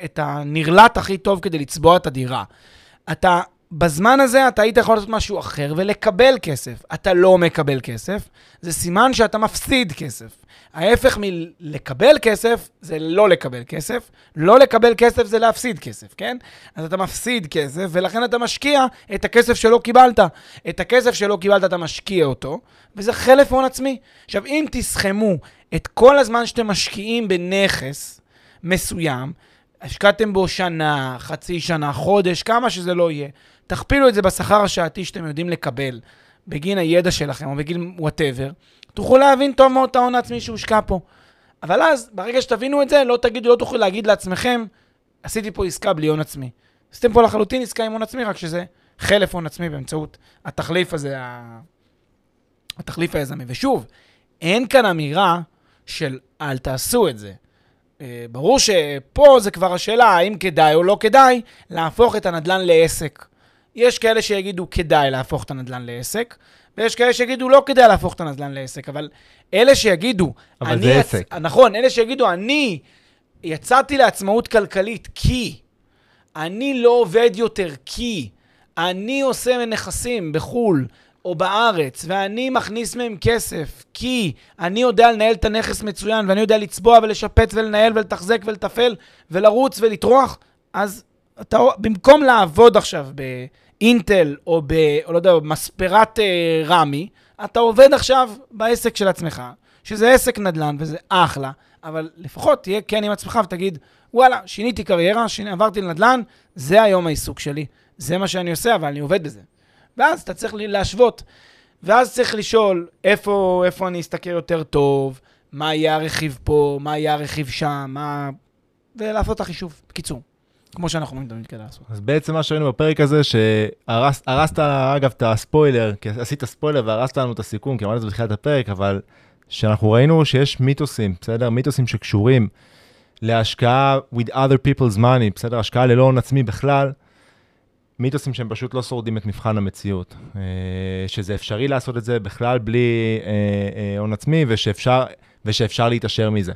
את הנרלט הכי טוב כדי לצבוע את הדירה. אתה, בזמן הזה אתה היית יכול לעשות משהו אחר ולקבל כסף. אתה לא מקבל כסף, זה סימן שאתה מפסיד כסף. ההפך מלקבל כסף זה לא לקבל כסף, לא לקבל כסף זה להפסיד כסף, כן? אז אתה מפסיד כסף, ולכן אתה משקיע את הכסף שלא קיבלת. את הכסף שלא קיבלת אתה משקיע אותו, וזה חלף הון עצמי. עכשיו, אם תסכמו את כל הזמן שאתם משקיעים בנכס מסוים, השקעתם בו שנה, חצי שנה, חודש, כמה שזה לא יהיה, תכפילו את זה בשכר השעתי שאתם יודעים לקבל בגין הידע שלכם, או בגין whatever, תוכלו להבין טוב מאוד את ההון העצמי שהושקע פה. אבל אז, ברגע שתבינו את זה, לא תגידו, לא תוכלו להגיד לעצמכם, עשיתי פה עסקה בלי הון עצמי. עשיתם פה לחלוטין עסקה עם הון עצמי, רק שזה חלף הון עצמי באמצעות התחליף הזה, התחליף היזמי. ושוב, אין כאן אמירה של אל תעשו את זה. אה, ברור שפה זה כבר השאלה האם כדאי או לא כדאי להפוך את הנדל"ן לעסק. יש כאלה שיגידו כדאי להפוך את הנדל"ן לעסק, ויש כאלה שיגידו לא כדאי להפוך את הנדל"ן לעסק, אבל אלה שיגידו... אבל זה יצ- עסק. נכון, אלה שיגידו, אני יצאתי לעצמאות כלכלית כי אני לא עובד יותר כי אני עושה נכסים בחו"ל או בארץ, ואני מכניס מהם כסף, כי אני יודע לנהל את הנכס מצוין, ואני יודע לצבוע ולשפץ ולנהל ולתחזק ולתפעל ולרוץ ולטרוח, אז אתה, במקום לעבוד עכשיו באינטל או ב... או לא יודע, במספרת אה, רמי, אתה עובד עכשיו בעסק של עצמך, שזה עסק נדל"ן וזה אחלה, אבל לפחות תהיה כן עם עצמך ותגיד, וואלה, שיניתי קריירה, שיני, עברתי לנדל"ן, זה היום העיסוק שלי, זה מה שאני עושה, אבל אני עובד בזה. ואז אתה צריך להשוות. ואז צריך לשאול איפה, איפה אני אסתכל יותר טוב, מה יהיה הרכיב פה, מה יהיה הרכיב שם, מה... ולעשות את החישוב. בקיצור, כמו שאנחנו אומרים כדי לעשות. אז בעצם מה שראינו בפרק הזה, שהרסת אגב את הספוילר, כי עשית ספוילר והרסת לנו את הסיכום, כי אמרנו את זה בתחילת הפרק, אבל שאנחנו ראינו שיש מיתוסים, בסדר? מיתוסים שקשורים להשקעה with other people's money, בסדר? השקעה ללא הון עצמי בכלל. מיתוסים שהם פשוט לא שורדים את מבחן המציאות. אה, שזה אפשרי לעשות את זה בכלל בלי אה, אה, הון עצמי, ושאפשר, ושאפשר להתעשר מזה.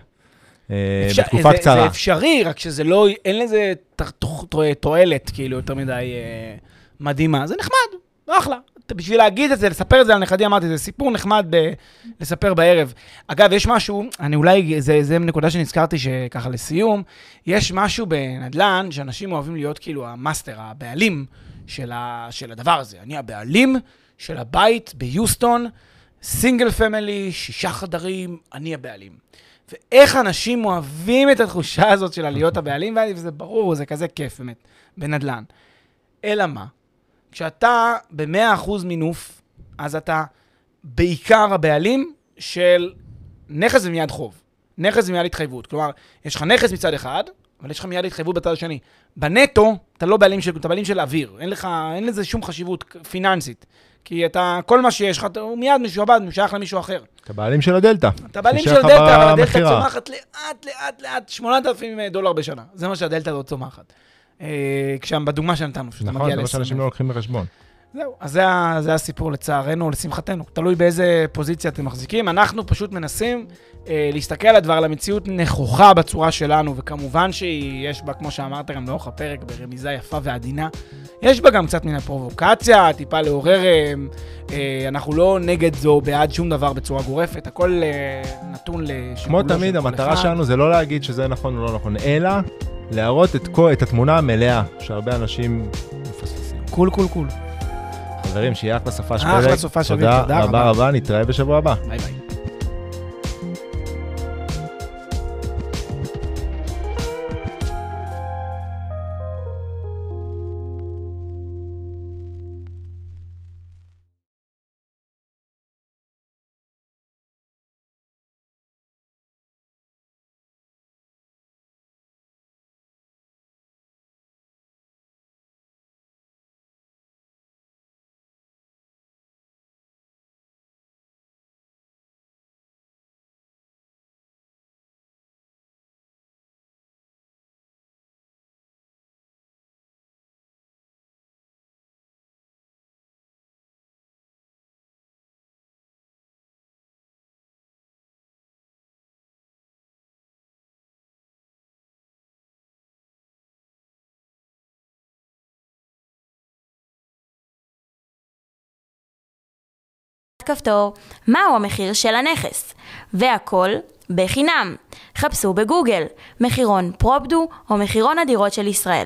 אה, אפשר- בתקופה זה, קצרה. זה אפשרי, רק שזה לא, אין לזה תועלת, כאילו, יותר מדי אה, מדהימה. זה נחמד, אחלה. בשביל להגיד את זה, לספר את זה על נכדי, אמרתי, זה סיפור נחמד ב- לספר בערב. אגב, יש משהו, אני אולי, זה, זה נקודה שנזכרתי שככה לסיום, יש משהו בנדל"ן, שאנשים אוהבים להיות כאילו המאסטר, הבעלים של, ה, של הדבר הזה. אני הבעלים של הבית ביוסטון, single family, שישה חדרים, אני הבעלים. ואיך אנשים אוהבים את התחושה הזאת של להיות הבעלים, וזה ברור, זה כזה כיף באמת, בנדל"ן. אלא מה? כשאתה ב-100% מינוף, אז אתה בעיקר הבעלים של נכס ומנגד חוב. נכס ומנגד התחייבות. כלומר, יש לך נכס מצד אחד, אבל יש לך מיד התחייבות בצד השני. בנטו, אתה לא בעלים של, אתה בעלים של אוויר. אין לך, אין לזה שום חשיבות פיננסית. כי אתה, כל מה שיש לך, הוא מיד משועבד, הוא שייך למישהו אחר. אתה בעלים של הדלתא. אתה בעלים של לך דלתא, אבל הדלתא. צומחת לאט, לאט, לאט, 8,000 דולר בשנה. זה מה שהדלתא הזאת צומחת. אה, כשם בדוגמה שנתנו, שאתה נכון, מגיע זה מה שאנשים ל-20,000. לא לוקחים בחשבון. זהו, אז זה, זה הסיפור לצערנו לשמחתנו. תלוי באיזה פוזיציה אתם מחזיקים. אנחנו פשוט מנסים אה, להסתכל על הדבר, על המציאות נכוחה בצורה שלנו, וכמובן שיש בה, כמו שאמרת גם לאורך הפרק, ברמיזה יפה ועדינה, יש בה גם קצת מן הפרובוקציה, טיפה לעורר, אה, אה, אנחנו לא נגד זו, בעד שום דבר בצורה גורפת, הכל אה, נתון לשיקולו כמו תמיד, המטרה אחד. שלנו זה לא להגיד שזה נכון או לא נכון, אלא להראות את כל- את התמונה המלאה, שהרבה אנשים מפספסים. cool, cool, cool. חברים, שיהיה אחלה סופ"ש אחלה פרק. סופ"ש תודה רבה. רבה, נתראה בשבוע הבא. ביי ביי. כפתור מהו המחיר של הנכס, והכל בחינם. חפשו בגוגל מחירון פרופדו או מחירון הדירות של ישראל.